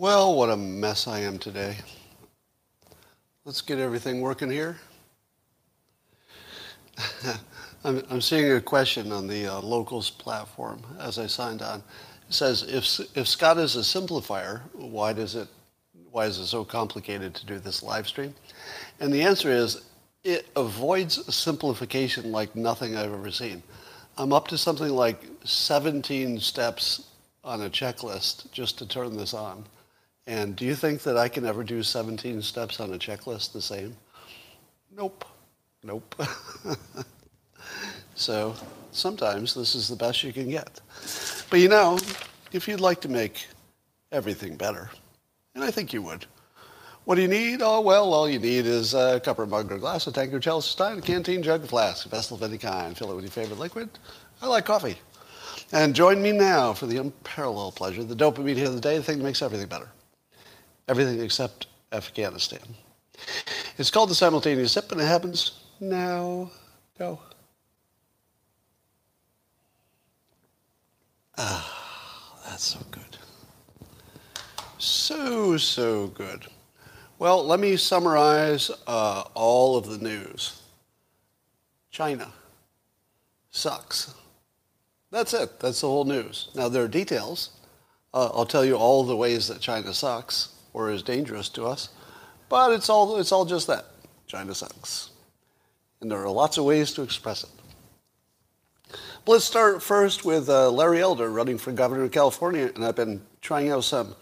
Well, what a mess I am today. Let's get everything working here. I'm, I'm seeing a question on the uh, locals platform as I signed on. It says, if, if Scott is a simplifier, why does it, why is it so complicated to do this live stream? And the answer is, it avoids simplification like nothing I've ever seen. I'm up to something like 17 steps on a checklist just to turn this on. And do you think that I can ever do 17 steps on a checklist the same? Nope. Nope. so sometimes this is the best you can get. But you know, if you'd like to make everything better, and I think you would, what do you need? Oh, well, all you need is a cup or mug or glass, a tankard, chalice, stein, a canteen, jug, a flask, a vessel of any kind. Fill it with your favorite liquid. I like coffee. And join me now for the unparalleled pleasure, the dopamine of the day, the thing that makes everything better. Everything except Afghanistan. It's called the simultaneous sip, and it happens now. Go. Ah, that's so good. So, so good. Well, let me summarize uh, all of the news. China sucks. That's it. That's the whole news. Now, there are details. Uh, I'll tell you all the ways that China sucks or is dangerous to us, but it's all, it's all just that. China sucks. And there are lots of ways to express it. But let's start first with uh, Larry Elder running for governor of California, and I've been trying out some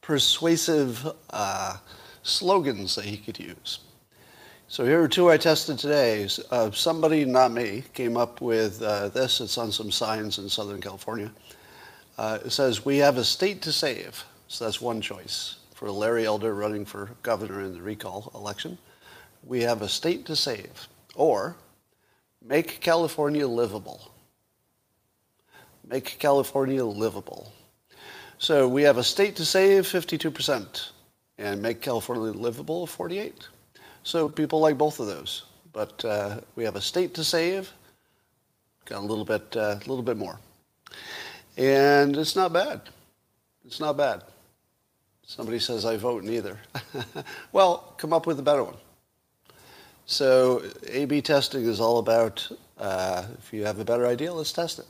persuasive uh, slogans that he could use. So here are two I tested today. Uh, somebody, not me, came up with uh, this. It's on some signs in Southern California. Uh, it says, we have a state to save. So that's one choice for Larry Elder running for governor in the recall election. We have a state to save. Or, make California livable. Make California livable. So we have a state to save, 52%, and make California livable, 48. So people like both of those. But uh, we have a state to save, got a little bit, uh, a little bit more. And it's not bad. It's not bad. Somebody says I vote neither. well, come up with a better one. So A-B testing is all about, uh, if you have a better idea, let's test it.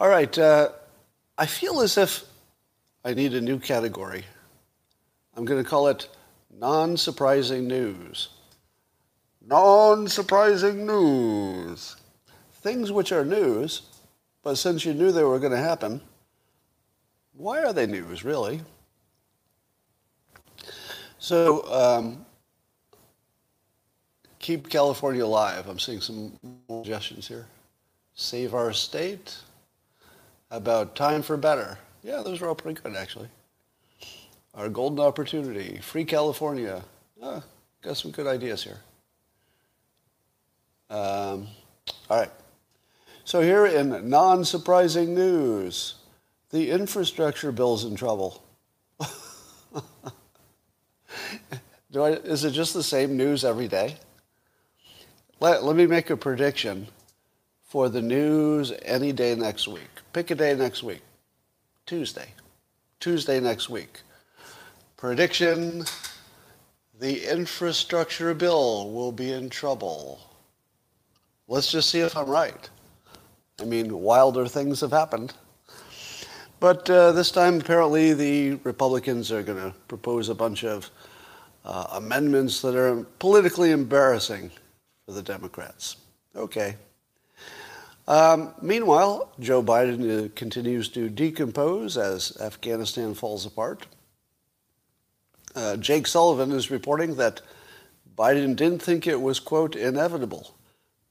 All right. Uh, I feel as if I need a new category. I'm going to call it non-surprising news. Non-surprising news. Things which are news, but since you knew they were going to happen, why are they news, really? So, um, keep California alive. I'm seeing some suggestions here. Save our state about time for better. Yeah, those were all pretty good, actually. Our golden opportunity, free California. Ah, got some good ideas here. Um, all right. So here in non-surprising news, the infrastructure bill's in trouble. I, is it just the same news every day? Let, let me make a prediction for the news any day next week. Pick a day next week. Tuesday. Tuesday next week. Prediction the infrastructure bill will be in trouble. Let's just see if I'm right. I mean, wilder things have happened. But uh, this time, apparently, the Republicans are going to propose a bunch of uh, amendments that are politically embarrassing for the Democrats. Okay. Um, meanwhile, Joe Biden uh, continues to decompose as Afghanistan falls apart. Uh, Jake Sullivan is reporting that Biden didn't think it was, quote, inevitable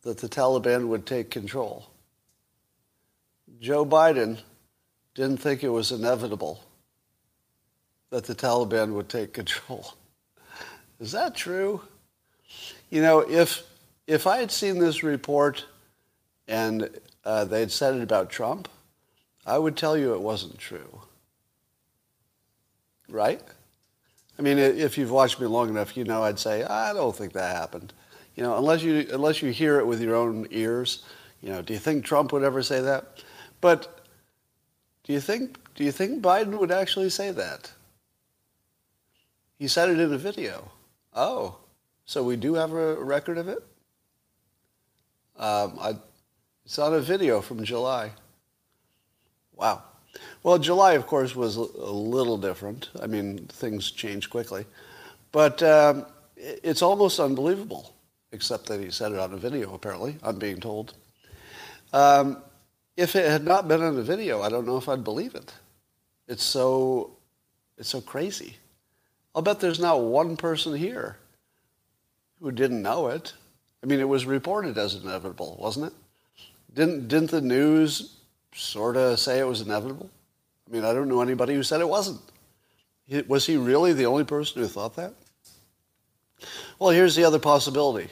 that the Taliban would take control. Joe Biden didn't think it was inevitable that the Taliban would take control. Is that true? You know, if, if I had seen this report and uh, they'd said it about Trump, I would tell you it wasn't true. Right? I mean, if you've watched me long enough, you know I'd say, I don't think that happened. You know, unless you, unless you hear it with your own ears, you know, do you think Trump would ever say that? But do you think do you think Biden would actually say that? He said it in a video. Oh, so we do have a record of it? Um, I, it's on a video from July. Wow. Well, July, of course, was a little different. I mean, things change quickly. But um, it's almost unbelievable, except that he said it on a video, apparently, I'm being told. Um, if it had not been on a video, I don't know if I'd believe it. It's so, it's so crazy. I'll bet there's not one person here who didn't know it. I mean, it was reported as inevitable, wasn't it? Didn't, didn't the news sort of say it was inevitable? I mean, I don't know anybody who said it wasn't. Was he really the only person who thought that? Well, here's the other possibility.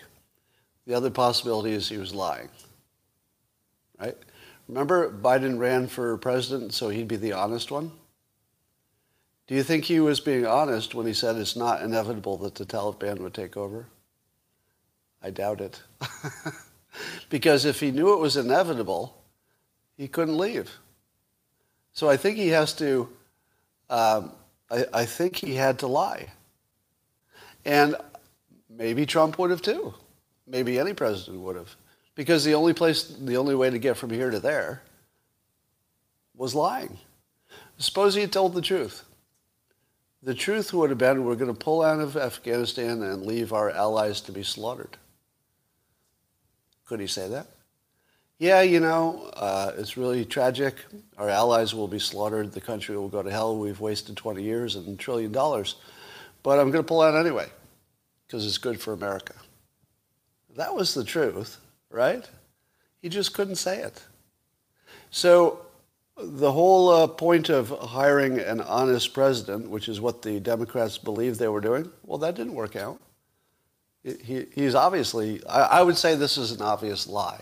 The other possibility is he was lying. Right? Remember, Biden ran for president so he'd be the honest one? Do you think he was being honest when he said it's not inevitable that the Taliban would take over? I doubt it. because if he knew it was inevitable, he couldn't leave. So I think he has to, um, I, I think he had to lie. And maybe Trump would have too. Maybe any president would have. Because the only place, the only way to get from here to there was lying. Suppose he had told the truth. The truth would have been we're going to pull out of Afghanistan and leave our allies to be slaughtered. Could he say that? Yeah, you know, uh, it's really tragic. Our allies will be slaughtered. The country will go to hell. We've wasted 20 years and a trillion dollars. But I'm going to pull out anyway because it's good for America. That was the truth, right? He just couldn't say it. So the whole uh, point of hiring an honest president, which is what the Democrats believed they were doing, well, that didn't work out he, he's obviously, I, I would say this is an obvious lie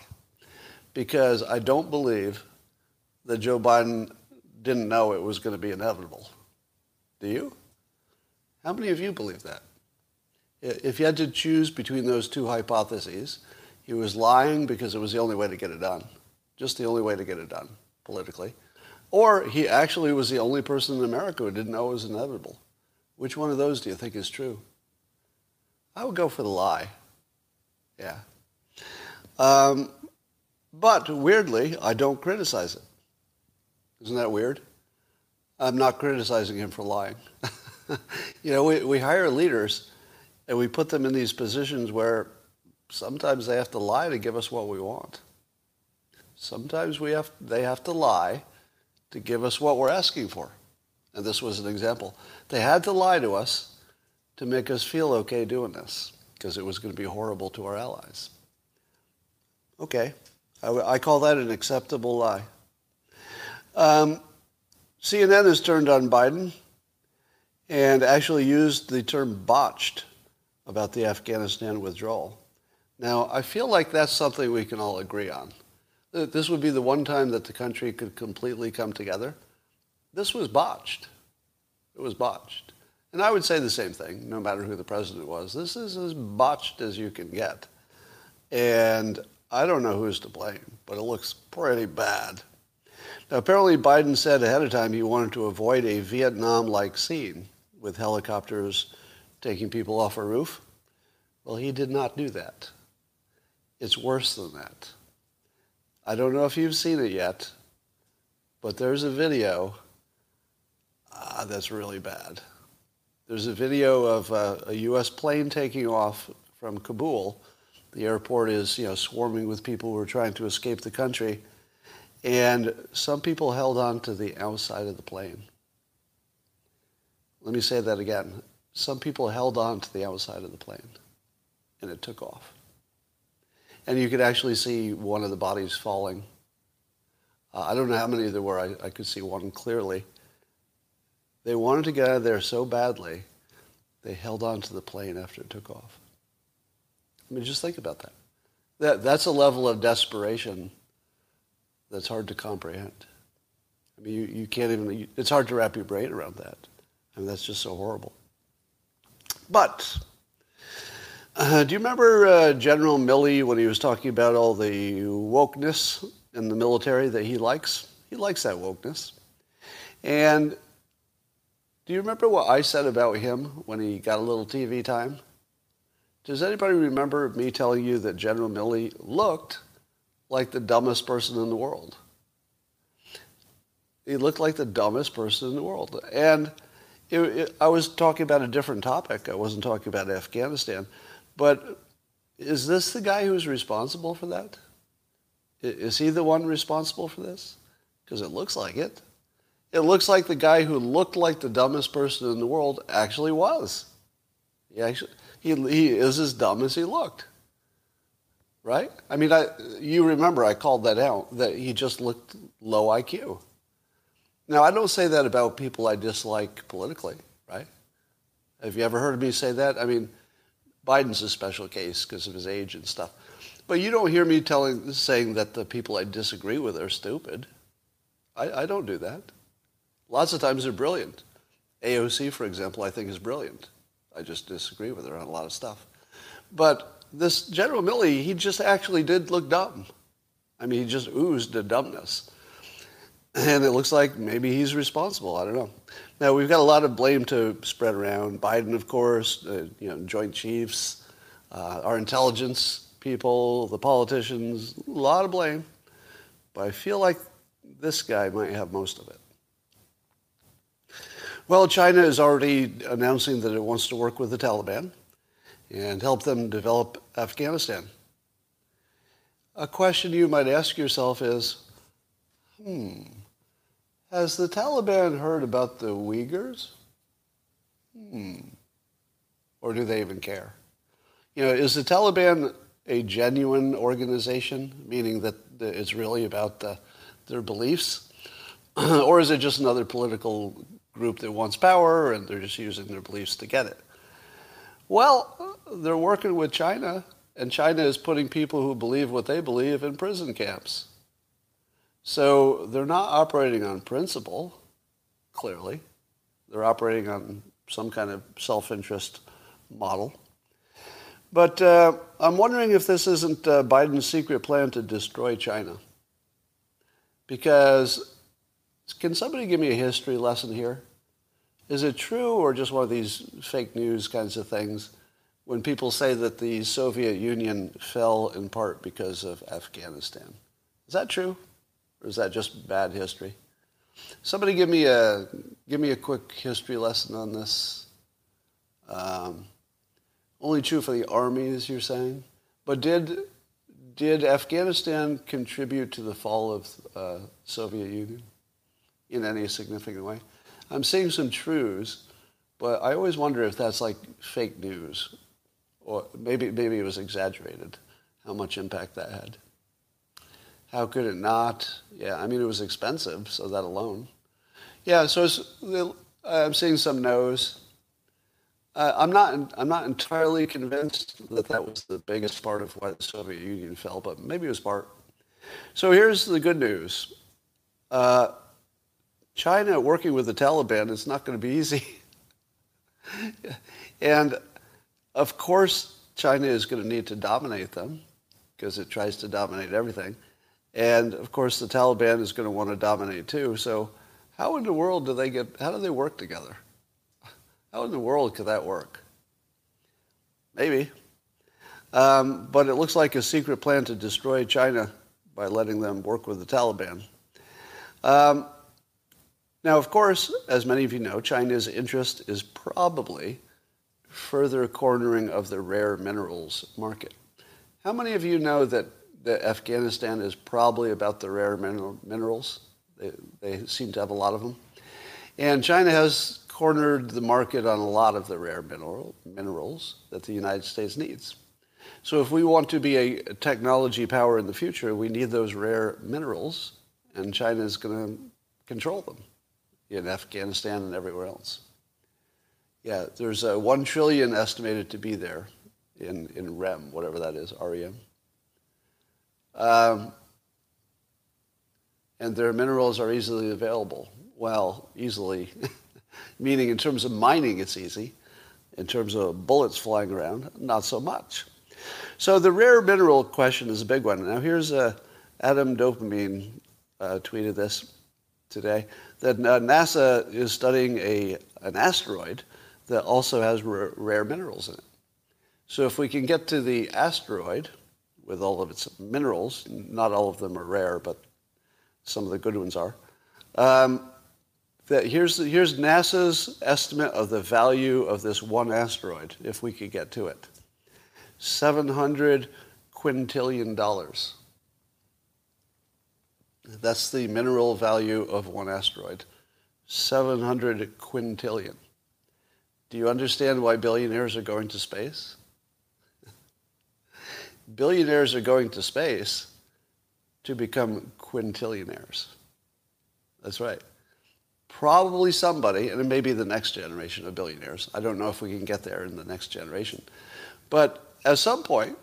because I don't believe that Joe Biden didn't know it was going to be inevitable. Do you? How many of you believe that? If you had to choose between those two hypotheses, he was lying because it was the only way to get it done, just the only way to get it done politically, or he actually was the only person in America who didn't know it was inevitable. Which one of those do you think is true? I would go for the lie. Yeah. Um, but weirdly, I don't criticize it. Isn't that weird? I'm not criticizing him for lying. you know, we, we hire leaders and we put them in these positions where sometimes they have to lie to give us what we want. Sometimes we have, they have to lie to give us what we're asking for. And this was an example. They had to lie to us to make us feel okay doing this because it was going to be horrible to our allies. Okay, I, I call that an acceptable lie. Um, CNN has turned on Biden and actually used the term botched about the Afghanistan withdrawal. Now, I feel like that's something we can all agree on. This would be the one time that the country could completely come together. This was botched. It was botched. And I would say the same thing, no matter who the president was. This is as botched as you can get. And I don't know who's to blame, but it looks pretty bad. Now, apparently Biden said ahead of time he wanted to avoid a Vietnam-like scene with helicopters taking people off a roof. Well, he did not do that. It's worse than that. I don't know if you've seen it yet, but there's a video uh, that's really bad. There's a video of a, a U.S. plane taking off from Kabul. The airport is, you know, swarming with people who are trying to escape the country. And some people held on to the outside of the plane. Let me say that again. Some people held on to the outside of the plane, and it took off. And you could actually see one of the bodies falling. Uh, I don't know how many there were. I, I could see one clearly. They wanted to get out of there so badly, they held on to the plane after it took off. I mean, just think about that. that that's a level of desperation that's hard to comprehend. I mean, you, you can't even, it's hard to wrap your brain around that. I mean, that's just so horrible. But, uh, do you remember uh, General Milley when he was talking about all the wokeness in the military that he likes? He likes that wokeness. And do you remember what I said about him when he got a little TV time? Does anybody remember me telling you that General Milley looked like the dumbest person in the world? He looked like the dumbest person in the world. And it, it, I was talking about a different topic. I wasn't talking about Afghanistan. But is this the guy who's responsible for that? Is he the one responsible for this? Because it looks like it. It looks like the guy who looked like the dumbest person in the world actually was. He actually he, he is as dumb as he looked. Right? I mean, I, you remember I called that out, that he just looked low IQ. Now, I don't say that about people I dislike politically, right? Have you ever heard me say that? I mean, Biden's a special case because of his age and stuff. But you don't hear me telling, saying that the people I disagree with are stupid. I, I don't do that. Lots of times they're brilliant. AOC, for example, I think is brilliant. I just disagree with her on a lot of stuff. But this General Milley, he just actually did look dumb. I mean, he just oozed a dumbness. And it looks like maybe he's responsible. I don't know. Now, we've got a lot of blame to spread around. Biden, of course, uh, you know, Joint Chiefs, uh, our intelligence people, the politicians, a lot of blame. But I feel like this guy might have most of it. Well, China is already announcing that it wants to work with the Taliban and help them develop Afghanistan. A question you might ask yourself is, hmm, has the Taliban heard about the Uyghurs? Hmm. Or do they even care? You know, is the Taliban a genuine organization, meaning that it's really about the, their beliefs? or is it just another political group that wants power and they're just using their beliefs to get it. Well, they're working with China, and China is putting people who believe what they believe in prison camps. So they're not operating on principle, clearly. They're operating on some kind of self interest model. But uh, I'm wondering if this isn't uh, Biden's secret plan to destroy China. Because can somebody give me a history lesson here? Is it true or just one of these fake news kinds of things when people say that the Soviet Union fell in part because of Afghanistan? Is that true? Or is that just bad history? Somebody give me a, give me a quick history lesson on this. Um, only true for the armies, you're saying? But did, did Afghanistan contribute to the fall of uh, Soviet Union in any significant way? I'm seeing some truths, but I always wonder if that's like fake news, or maybe maybe it was exaggerated. How much impact that had? How could it not? Yeah, I mean it was expensive, so that alone. Yeah, so I'm seeing some no's. Uh, I'm not. I'm not entirely convinced that that was the biggest part of why the Soviet Union fell, but maybe it was part. So here's the good news. Uh, China working with the Taliban is not going to be easy. and of course, China is going to need to dominate them because it tries to dominate everything. And of course, the Taliban is going to want to dominate too. So, how in the world do they get, how do they work together? How in the world could that work? Maybe. Um, but it looks like a secret plan to destroy China by letting them work with the Taliban. Um, now, of course, as many of you know, China's interest is probably further cornering of the rare minerals market. How many of you know that, that Afghanistan is probably about the rare mineral, minerals? They, they seem to have a lot of them. And China has cornered the market on a lot of the rare mineral, minerals that the United States needs. So if we want to be a technology power in the future, we need those rare minerals, and China is going to control them in Afghanistan and everywhere else. Yeah, there's a one trillion estimated to be there in, in REM, whatever that is, REM. Um, and their minerals are easily available. Well, easily, meaning in terms of mining, it's easy. In terms of bullets flying around, not so much. So the rare mineral question is a big one. Now here's uh, Adam Dopamine uh, tweeted this. today that uh, NASA is studying a, an asteroid that also has r- rare minerals in it. So if we can get to the asteroid with all of its minerals, not all of them are rare, but some of the good ones are. Um, that here's, here's NASA's estimate of the value of this one asteroid, if we could get to it. 700 quintillion dollars. That's the mineral value of one asteroid. 700 quintillion. Do you understand why billionaires are going to space? Billionaires are going to space to become quintillionaires. That's right. Probably somebody, and it may be the next generation of billionaires. I don't know if we can get there in the next generation. But at some point,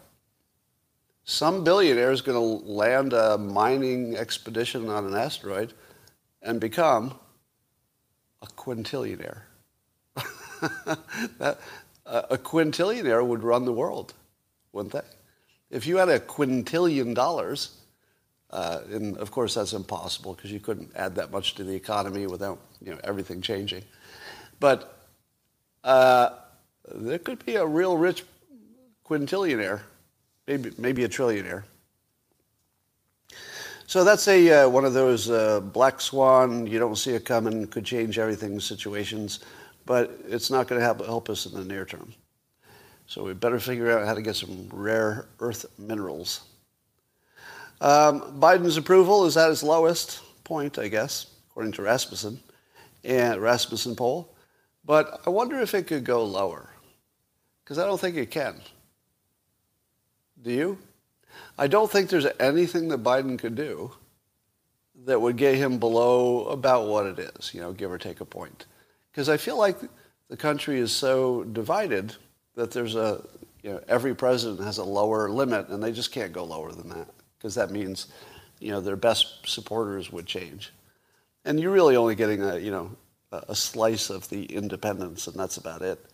some billionaire is going to land a mining expedition on an asteroid and become a quintillionaire. that, a quintillionaire would run the world, wouldn't they? If you had a quintillion dollars, uh, and of course that's impossible because you couldn't add that much to the economy without you know everything changing, but uh, there could be a real rich quintillionaire maybe, maybe a trillionaire. So that's a uh, one of those uh, black swan, you don't see it coming, could change everything situations, but it's not going to help, help us in the near term. So we better figure out how to get some rare earth minerals. Um, Biden's approval is at its lowest point, I guess, according to Rasmussen and Rasmussen poll. But I wonder if it could go lower, because I don't think it can. Do you? I don't think there's anything that Biden could do that would get him below about what it is, you know, give or take a point. Because I feel like the country is so divided that there's a, you know, every president has a lower limit and they just can't go lower than that because that means, you know, their best supporters would change. And you're really only getting a, you know, a slice of the independents and that's about it.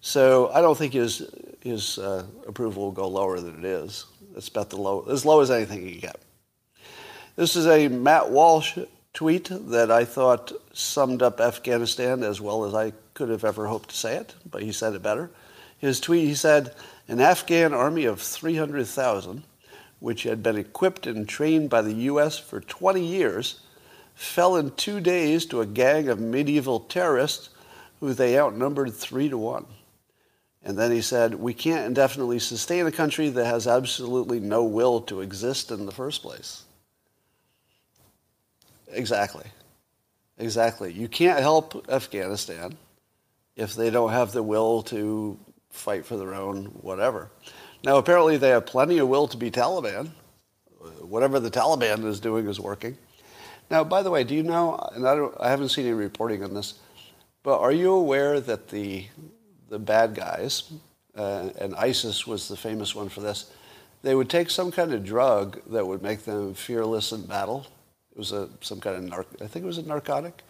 So I don't think his his uh, approval will go lower than it is. It's about the low, as low as anything you get. This is a Matt Walsh tweet that I thought summed up Afghanistan as well as I could have ever hoped to say it, but he said it better. His tweet, he said, an Afghan army of 300,000, which had been equipped and trained by the U.S. for 20 years, fell in two days to a gang of medieval terrorists who they outnumbered three to one. And then he said, We can't indefinitely sustain a country that has absolutely no will to exist in the first place. Exactly. Exactly. You can't help Afghanistan if they don't have the will to fight for their own whatever. Now, apparently, they have plenty of will to be Taliban. Whatever the Taliban is doing is working. Now, by the way, do you know, and I, don't, I haven't seen any reporting on this, but are you aware that the the bad guys, uh, and ISIS was the famous one for this, they would take some kind of drug that would make them fearless in battle. It was a, some kind of narc, I think it was a narcotic.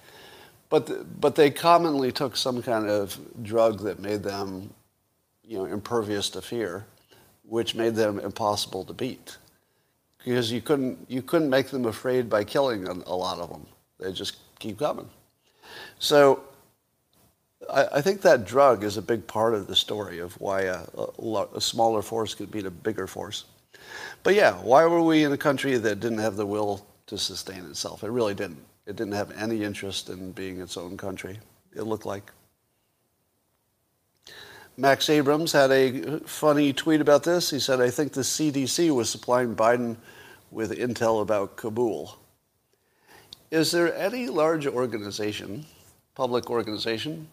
But, the, but they commonly took some kind of drug that made them you know, impervious to fear, which made them impossible to beat. Because you couldn't, you couldn't make them afraid by killing a, a lot of them. They just keep coming. So I, I, think that drug is a big part of the story of why a, a, a, smaller force could beat a bigger force. But yeah, why were we in a country that didn't have the will to sustain itself? It really didn't. It didn't have any interest in being its own country, it looked like. Max Abrams had a funny tweet about this. He said, I think the CDC was supplying Biden with intel about Kabul. Is there any large organization, public organization,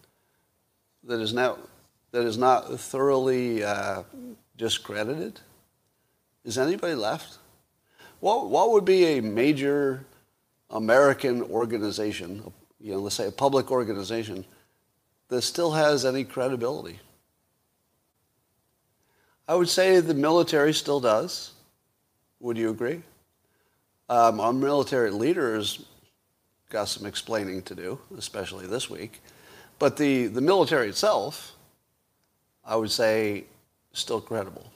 that is now that is not thoroughly uh, discredited? Is anybody left? What what would be a major American organization, you know, let's say a public organization, that still has any credibility? I would say the military still does. Would you agree? Um, our military leaders got some explaining to do, especially this week. But the, the military itself, I would say, still credible.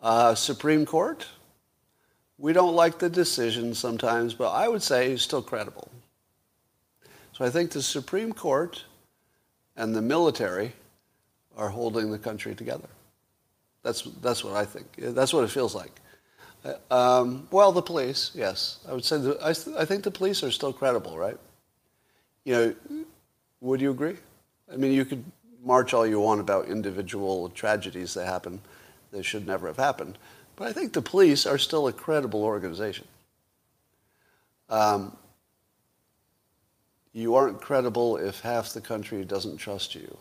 Uh, Supreme Court, We don't like the decisions sometimes, but I would say still credible. So I think the Supreme Court and the military are holding the country together. That's, that's what I think. That's what it feels like. Um, well, the police, yes. I would say, the, I, I think the police are still credible, right? You know, would you agree? I mean, you could march all you want about individual tragedies that happen that should never have happened. But I think the police are still a credible organization. Um, you aren't credible if half the country doesn't trust you.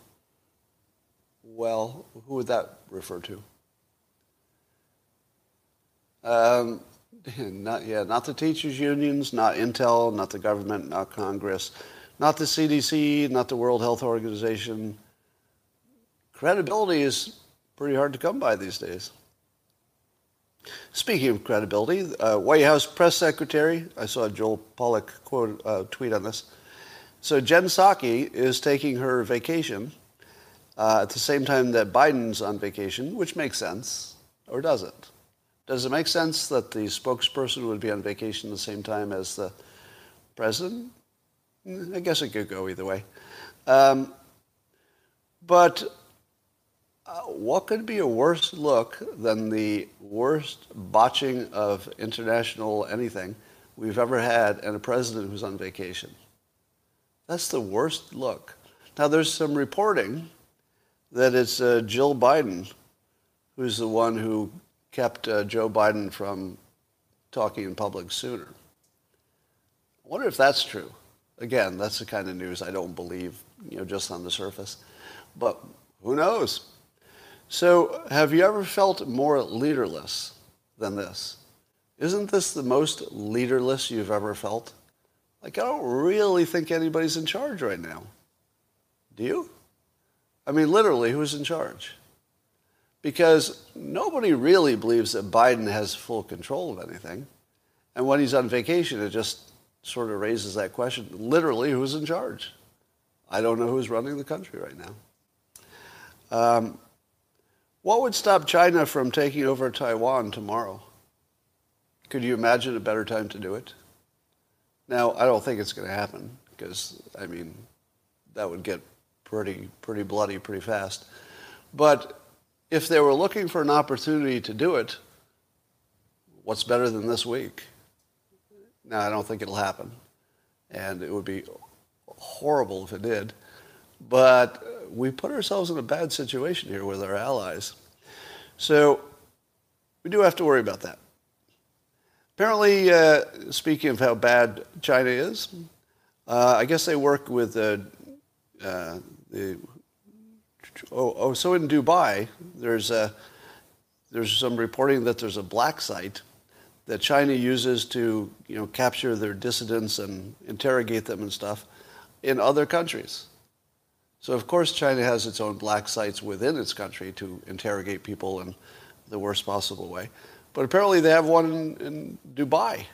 Well, who would that refer to? Um, not, yeah, not the teachers' unions, not Intel, not the government, not Congress, not the CDC, not the World Health Organization. Credibility is pretty hard to come by these days. Speaking of credibility, uh, White House press secretary, I saw Joel Pollak quote, uh, tweet on this. So Jen Psaki is taking her vacation uh, at the same time that Biden's on vacation, which makes sense, or does it? Does it make sense that the spokesperson would be on vacation at the same time as the president? Mm, I guess it could go either way. Um, but uh, what could be a worse look than the worst botching of international anything we've ever had and a president who's on vacation? That's the worst look. Now, there's some reporting that it's uh, Jill Biden who's the one who kept uh, Joe Biden from talking in public sooner. I wonder if that's true. Again, that's the kind of news I don't believe, you know, just on the surface. But who knows? So, have you ever felt more leaderless than this? Isn't this the most leaderless you've ever felt? Like, I don't really think anybody's in charge right now. Do you? I mean, literally, who's in charge? because nobody really believes that Biden has full control of anything. And when he's on vacation, it just sort of raises that question literally, who's in charge? I don't know who's running the country right now. Um, what would stop China from taking over Taiwan tomorrow? Could you imagine a better time to do it? Now, I don't think it's going to happen because, I mean, that would get pretty, pretty bloody pretty fast. But if they were looking for an opportunity to do it, what's better than this week? Now, I don't think it'll happen. And it would be horrible if it did. But we put ourselves in a bad situation here with our allies. So we do have to worry about that. Apparently, uh, speaking of how bad China is, uh, I guess they work with uh, the oh, oh, so in Dubai, there's a, there's some reporting that there's a black site that China uses to you know capture their dissidents and interrogate them and stuff in other countries. So of course China has its own black sites within its country to interrogate people in the worst possible way. But apparently they have one in, in Dubai,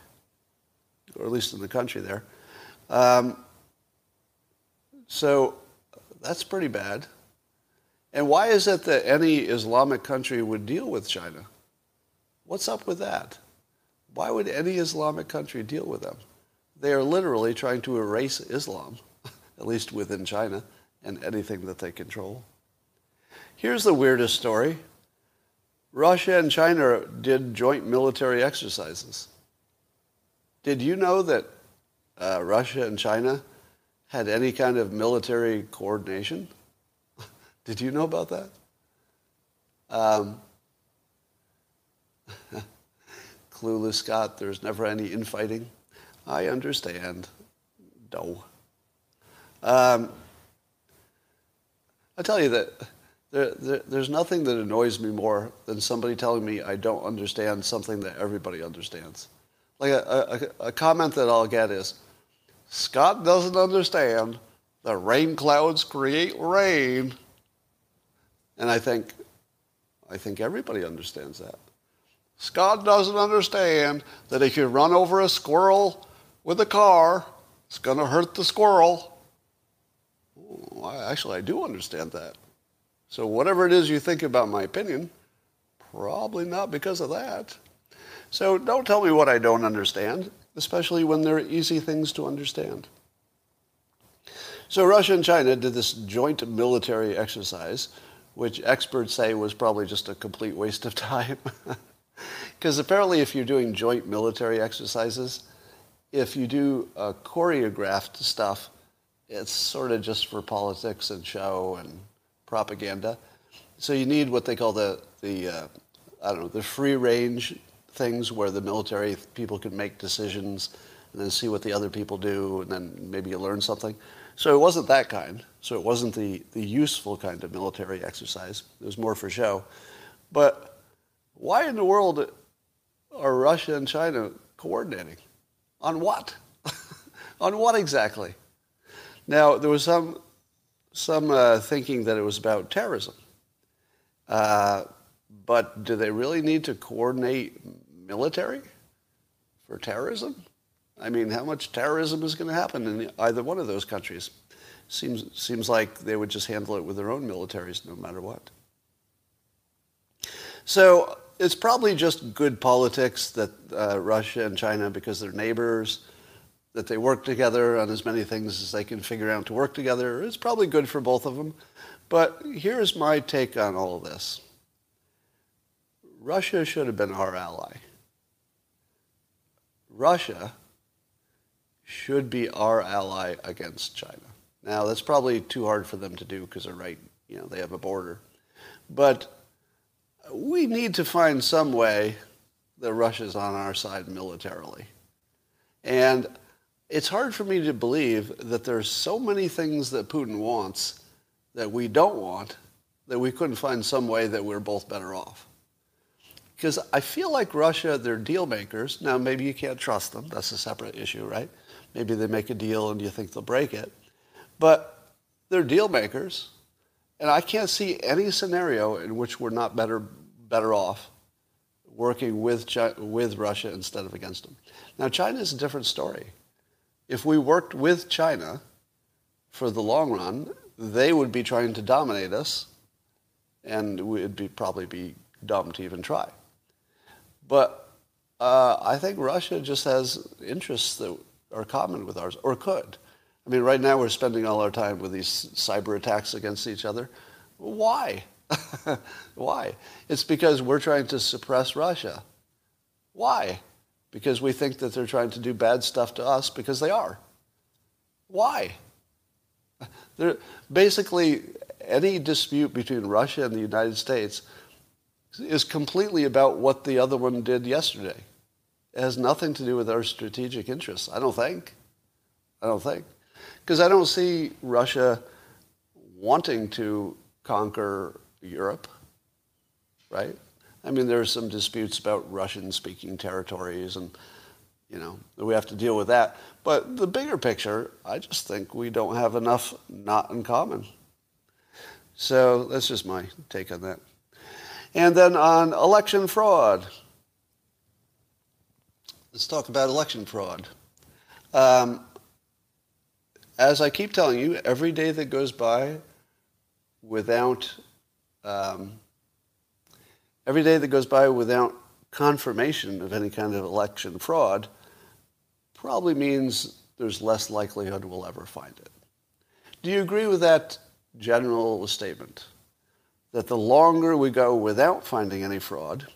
or at least in the country there. Um, so that's pretty bad. And why is it that any Islamic country would deal with China? What's up with that? Why would any Islamic country deal with them? They are literally trying to erase Islam, at least within China, and anything that they control. Here's the weirdest story. Russia and China did joint military exercises. Did you know that uh, Russia and China had any kind of military coordination? Did you know about that? Um, clueless Scott, there's never any infighting. I understand. No. Um, I tell you that there, there, there's nothing that annoys me more than somebody telling me I don't understand something that everybody understands. Like a, a, a comment that I'll get is, Scott doesn't understand that rain clouds create rain. And I think, I think everybody understands that. Scott doesn't understand that if you run over a squirrel with a car, it's going to hurt the squirrel. Well, actually, I do understand that. So whatever it is you think about my opinion, probably not because of that. So don't tell me what I don't understand, especially when they're easy things to understand. So Russia and China did this joint military exercise, which experts say was probably just a complete waste of time. Because apparently if you're doing joint military exercises, if you do uh, choreographed stuff, it's sort of just for politics and show and propaganda. So you need what they call the, the uh, I don't know, the free range things where the military people can make decisions and then see what the other people do and then maybe you learn something. So it wasn't that kind. So it wasn't the, the useful kind of military exercise. It was more for show. But why in the world are Russia and China coordinating? On what? On what exactly? Now, there was some, some uh, thinking that it was about terrorism. Uh, but do they really need to coordinate military for terrorism? I mean, how much terrorism is going to happen in either one of those countries? Seems, seems like they would just handle it with their own militaries no matter what. So it's probably just good politics that uh, Russia and China, because they're neighbors, that they work together on as many things as they can figure out to work together. It's probably good for both of them. But here's my take on all of this. Russia should have been our ally. Russia should be our ally against China. Now, that's probably too hard for them to do because they're right, you know, they have a border. But we need to find some way that Russia's on our side militarily. And it's hard for me to believe that there's so many things that Putin wants that we don't want that we couldn't find some way that we're both better off. Because I feel like Russia, they're deal makers. Now, maybe you can't trust them. That's a separate issue, right? Maybe they make a deal and you think they'll break it. But they're deal makers. And I can't see any scenario in which we're not better, better off working with, China, with Russia instead of against them. Now, China is a different story. If we worked with China for the long run, they would be trying to dominate us, and we'd be, probably be dumb to even try. But uh, I think Russia just has interests that are common with ours, or could. I mean, right now we're spending all our time with these cyber attacks against each other. Why? Why? It's because we're trying to suppress Russia. Why? Because we think that they're trying to do bad stuff to us because they are. Why? They're, basically, any dispute between Russia and the United States is completely about what the other one did yesterday. It has nothing to do with our strategic interests, I don't think. I don't think. Because I don't see Russia wanting to conquer Europe, right? I mean, there are some disputes about Russian-speaking territories, and you know we have to deal with that. But the bigger picture, I just think we don't have enough not in common. So that's just my take on that. And then on election fraud. Let's talk about election fraud. Um, as I keep telling you, every day that goes by without um, every day that goes by without confirmation of any kind of election fraud probably means there's less likelihood we'll ever find it. Do you agree with that general statement? That the longer we go without finding any fraud,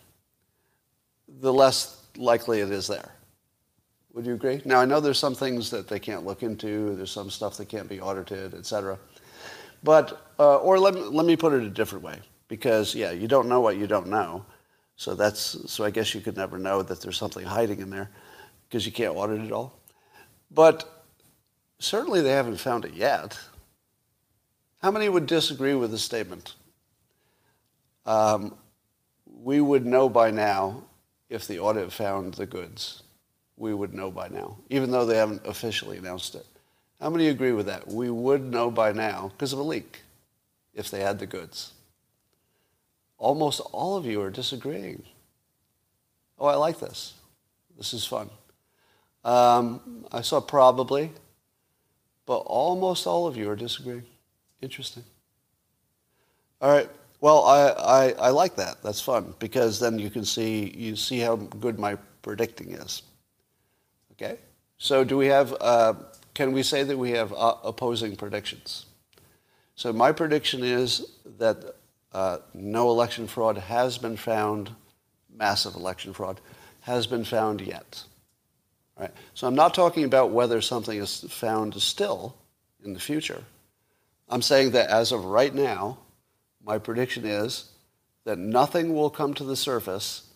the less likely it is there. Would you agree? Now, I know there's some things that they can't look into. There's some stuff that can't be audited, et cetera. But, uh, or let me, let me put it a different way. Because, yeah, you don't know what you don't know. So that's, so I guess you could never know that there's something hiding in there because you can't audit it all. But certainly they haven't found it yet. How many would disagree with the statement? Um, we would know by now if the audit found the goods. We would know by now, even though they haven't officially announced it. How many agree with that? We would know by now because of a leak if they had the goods. Almost all of you are disagreeing. Oh, I like this. This is fun. Um, I saw probably, but almost all of you are disagreeing. Interesting. All right. Well, I, I, I like that. That's fun because then you can see you see how good my predicting is. Okay. So do we have? Uh, can we say that we have uh, opposing predictions? So my prediction is that uh, no election fraud has been found, massive election fraud has been found yet. Right? So I'm not talking about whether something is found still in the future. I'm saying that as of right now, my prediction is that nothing will come to the surface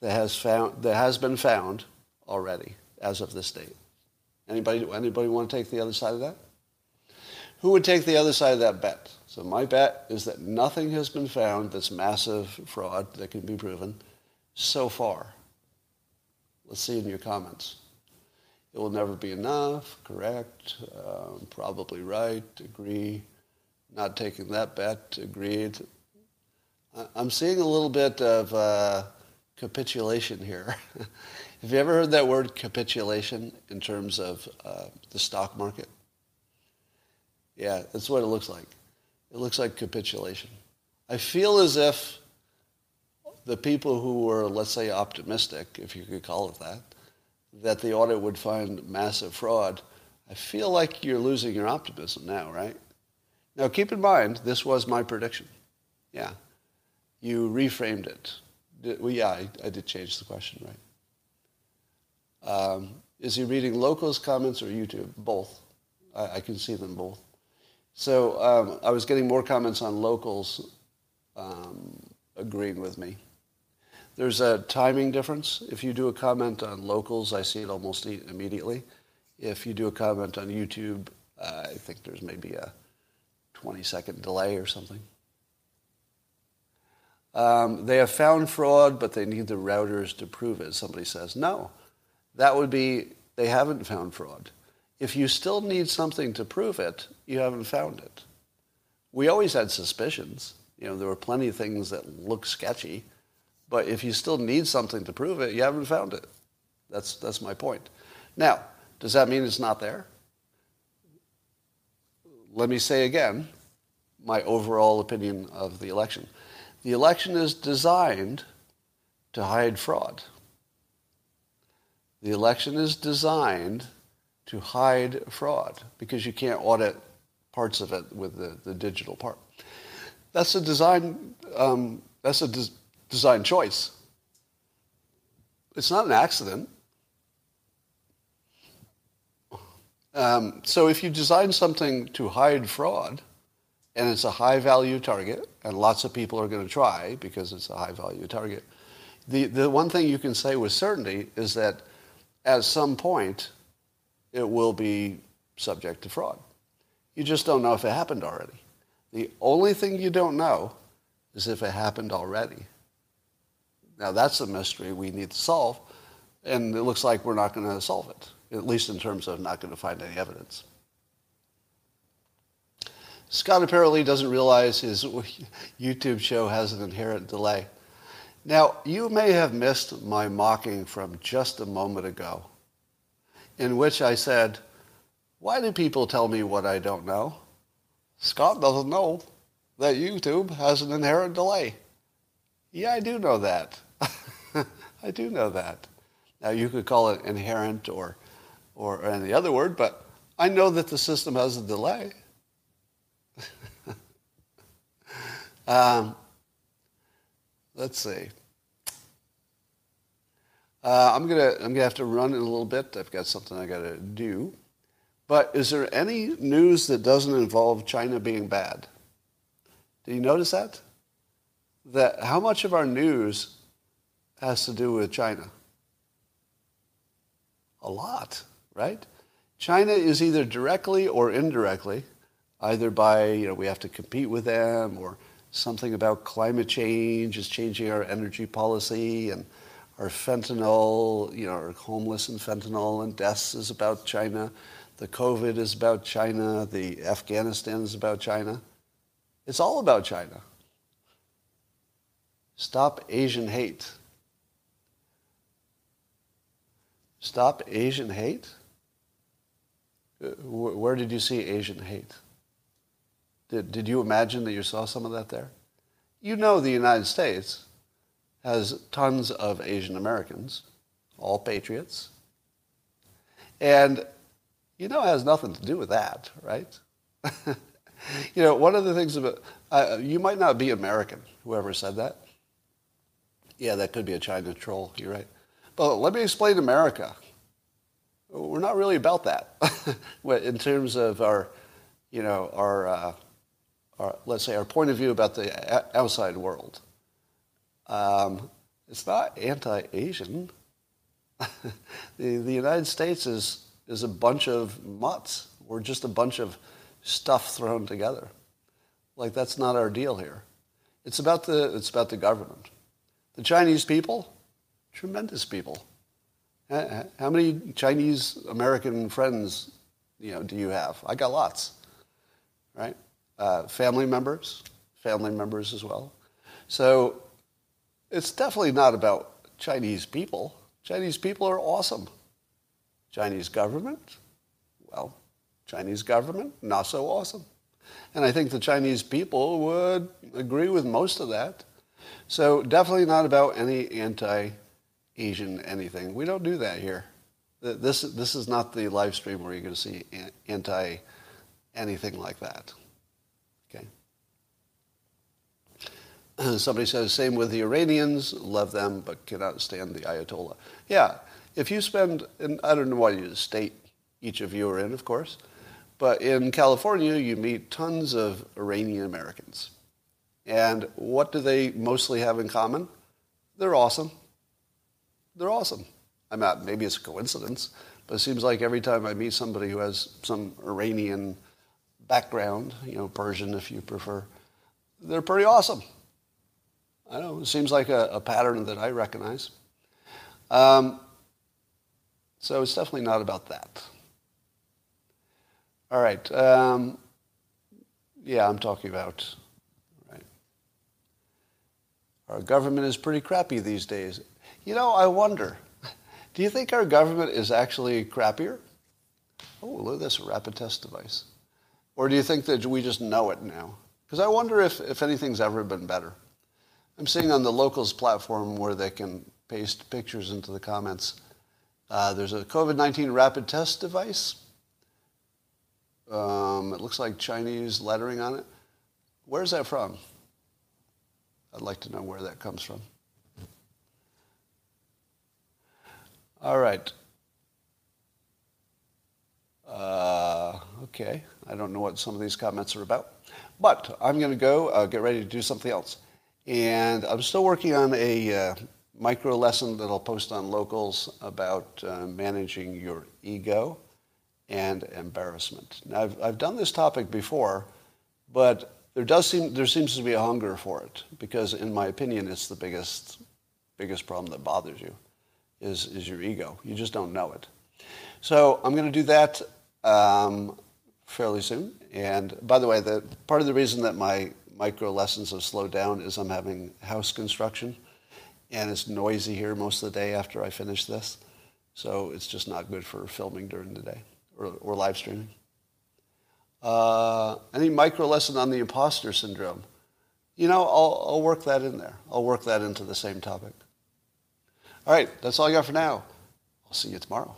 that has, found, that has been found already as of this date. Anybody, anybody want to take the other side of that? Who would take the other side of that bet? So my bet is that nothing has been found that's massive fraud that can be proven so far. Let's see in your comments. It will never be enough, correct, um, probably right, agree, not taking that bet, agreed. I'm seeing a little bit of uh, capitulation here. Have you ever heard that word capitulation in terms of uh, the stock market? Yeah, that's what it looks like. It looks like capitulation. I feel as if the people who were, let's say, optimistic, if you could call it that, that the audit would find massive fraud, I feel like you're losing your optimism now, right? Now, keep in mind, this was my prediction. Yeah. You reframed it. Did, well, yeah, I, I, did change the question, right? Um, is he reading locals comments or YouTube? Both. I, I can see them both. So um, I was getting more comments on locals um, agreeing with me. There's a timing difference. If you do a comment on locals, I see it almost immediately. If you do a comment on YouTube, uh, I think there's maybe a 20 second delay or something. Um, they have found fraud, but they need the routers to prove it, somebody says. No, that would be they haven't found fraud. If you still need something to prove it, you haven't found it. We always had suspicions. You know, there were plenty of things that looked sketchy, but if you still need something to prove it, you haven't found it. That's, that's my point. Now, does that mean it's not there? Let me say again my overall opinion of the election. The election is designed to hide fraud. The election is designed to hide fraud because you can't audit parts of it with the, the digital part. That's a design, um, that's a des- design choice. It's not an accident. Um, so if you design something to hide fraud, and it's a high value target, and lots of people are going to try because it's a high value target, the, the one thing you can say with certainty is that at some point it will be subject to fraud. You just don't know if it happened already. The only thing you don't know is if it happened already. Now that's a mystery we need to solve, and it looks like we're not going to solve it at least in terms of not going to find any evidence. Scott apparently doesn't realize his YouTube show has an inherent delay. Now, you may have missed my mocking from just a moment ago, in which I said, Why do people tell me what I don't know? Scott doesn't know that YouTube has an inherent delay. Yeah, I do know that. I do know that. Now, you could call it inherent or or any other word, but I know that the system has a delay. um, let's see. Uh, I'm gonna I'm gonna have to run in a little bit. I've got something I gotta do. But is there any news that doesn't involve China being bad? Do you notice that? That how much of our news has to do with China? A lot right? China is either directly or indirectly, either by, you know, we have to compete with them or something about climate change is changing our energy policy and our fentanyl, you know, our homeless and fentanyl and deaths is about China. The COVID is about China. The Afghanistan is about China. It's all about China. Stop Asian hate. Stop Asian hate? Where did you see Asian hate? Did, did you imagine that you saw some of that there? You know the United States has tons of Asian Americans, all patriots. And you know it has nothing to do with that, right? you know, one of the things about, uh, you might not be American, whoever said that. Yeah, that could be a China troll, you're right. But let me explain America. We're not really about that in terms of our, you know, our, uh, our, let's say, our point of view about the outside world. Um, it's not anti-Asian. the, the United States is, is a bunch of mutts. We're just a bunch of stuff thrown together. Like that's not our deal here. It's about the, it's about the government. The Chinese people, tremendous people. How many Chinese American friends, you know, do you have? I got lots, right? Uh, family members, family members as well. So it's definitely not about Chinese people. Chinese people are awesome. Chinese government, well, Chinese government, not so awesome. And I think the Chinese people would agree with most of that. So definitely not about any anti-Asian anything. We don't do that here. This, this is not the live stream where you're going to see anti anything like that. Okay. Somebody says, same with the Iranians, love them, but cannot stand the Ayatollah. Yeah, if you spend, and I don't know what state each of you are in, of course, but in California, you meet tons of Iranian Americans. And what do they mostly have in common? They're awesome. They're awesome. I'm not, maybe it's a coincidence, but it seems like every time I meet somebody who has some Iranian background, you know, Persian if you prefer, they're pretty awesome. I know, it seems like a, a pattern that I recognize. Um, so it's definitely not about that. All right. Um, yeah, I'm talking about, right. Our government is pretty crappy these days. You know, I wonder, do you think our government is actually crappier? Oh, look at this rapid test device. Or do you think that we just know it now? Because I wonder if, if anything's ever been better. I'm seeing on the locals platform where they can paste pictures into the comments. Uh, there's a COVID-19 rapid test device. Um, it looks like Chinese lettering on it. Where's that from? I'd like to know where that comes from. All right. Uh, okay. I don't know what some of these comments are about. But I'm going to go uh, get ready to do something else. And I'm still working on a uh, micro lesson that I'll post on locals about uh, managing your ego and embarrassment. Now, I've, I've done this topic before, but there does seem there seems to be a hunger for it because, in my opinion, it's the biggest biggest problem that bothers you is is your ego. You just don't know it. So I'm going to do that um, fairly soon. And by the way, the part of the reason that my micro lessons have slowed down is I'm having house construction, and it's noisy here most of the day after I finish this. So it's just not good for filming during the day or, or live streaming. Uh, any micro lesson on the imposter syndrome? You know, I'll, I'll work that in there. I'll work that into the same topic. All right, that's all I got for now. I'll see you tomorrow.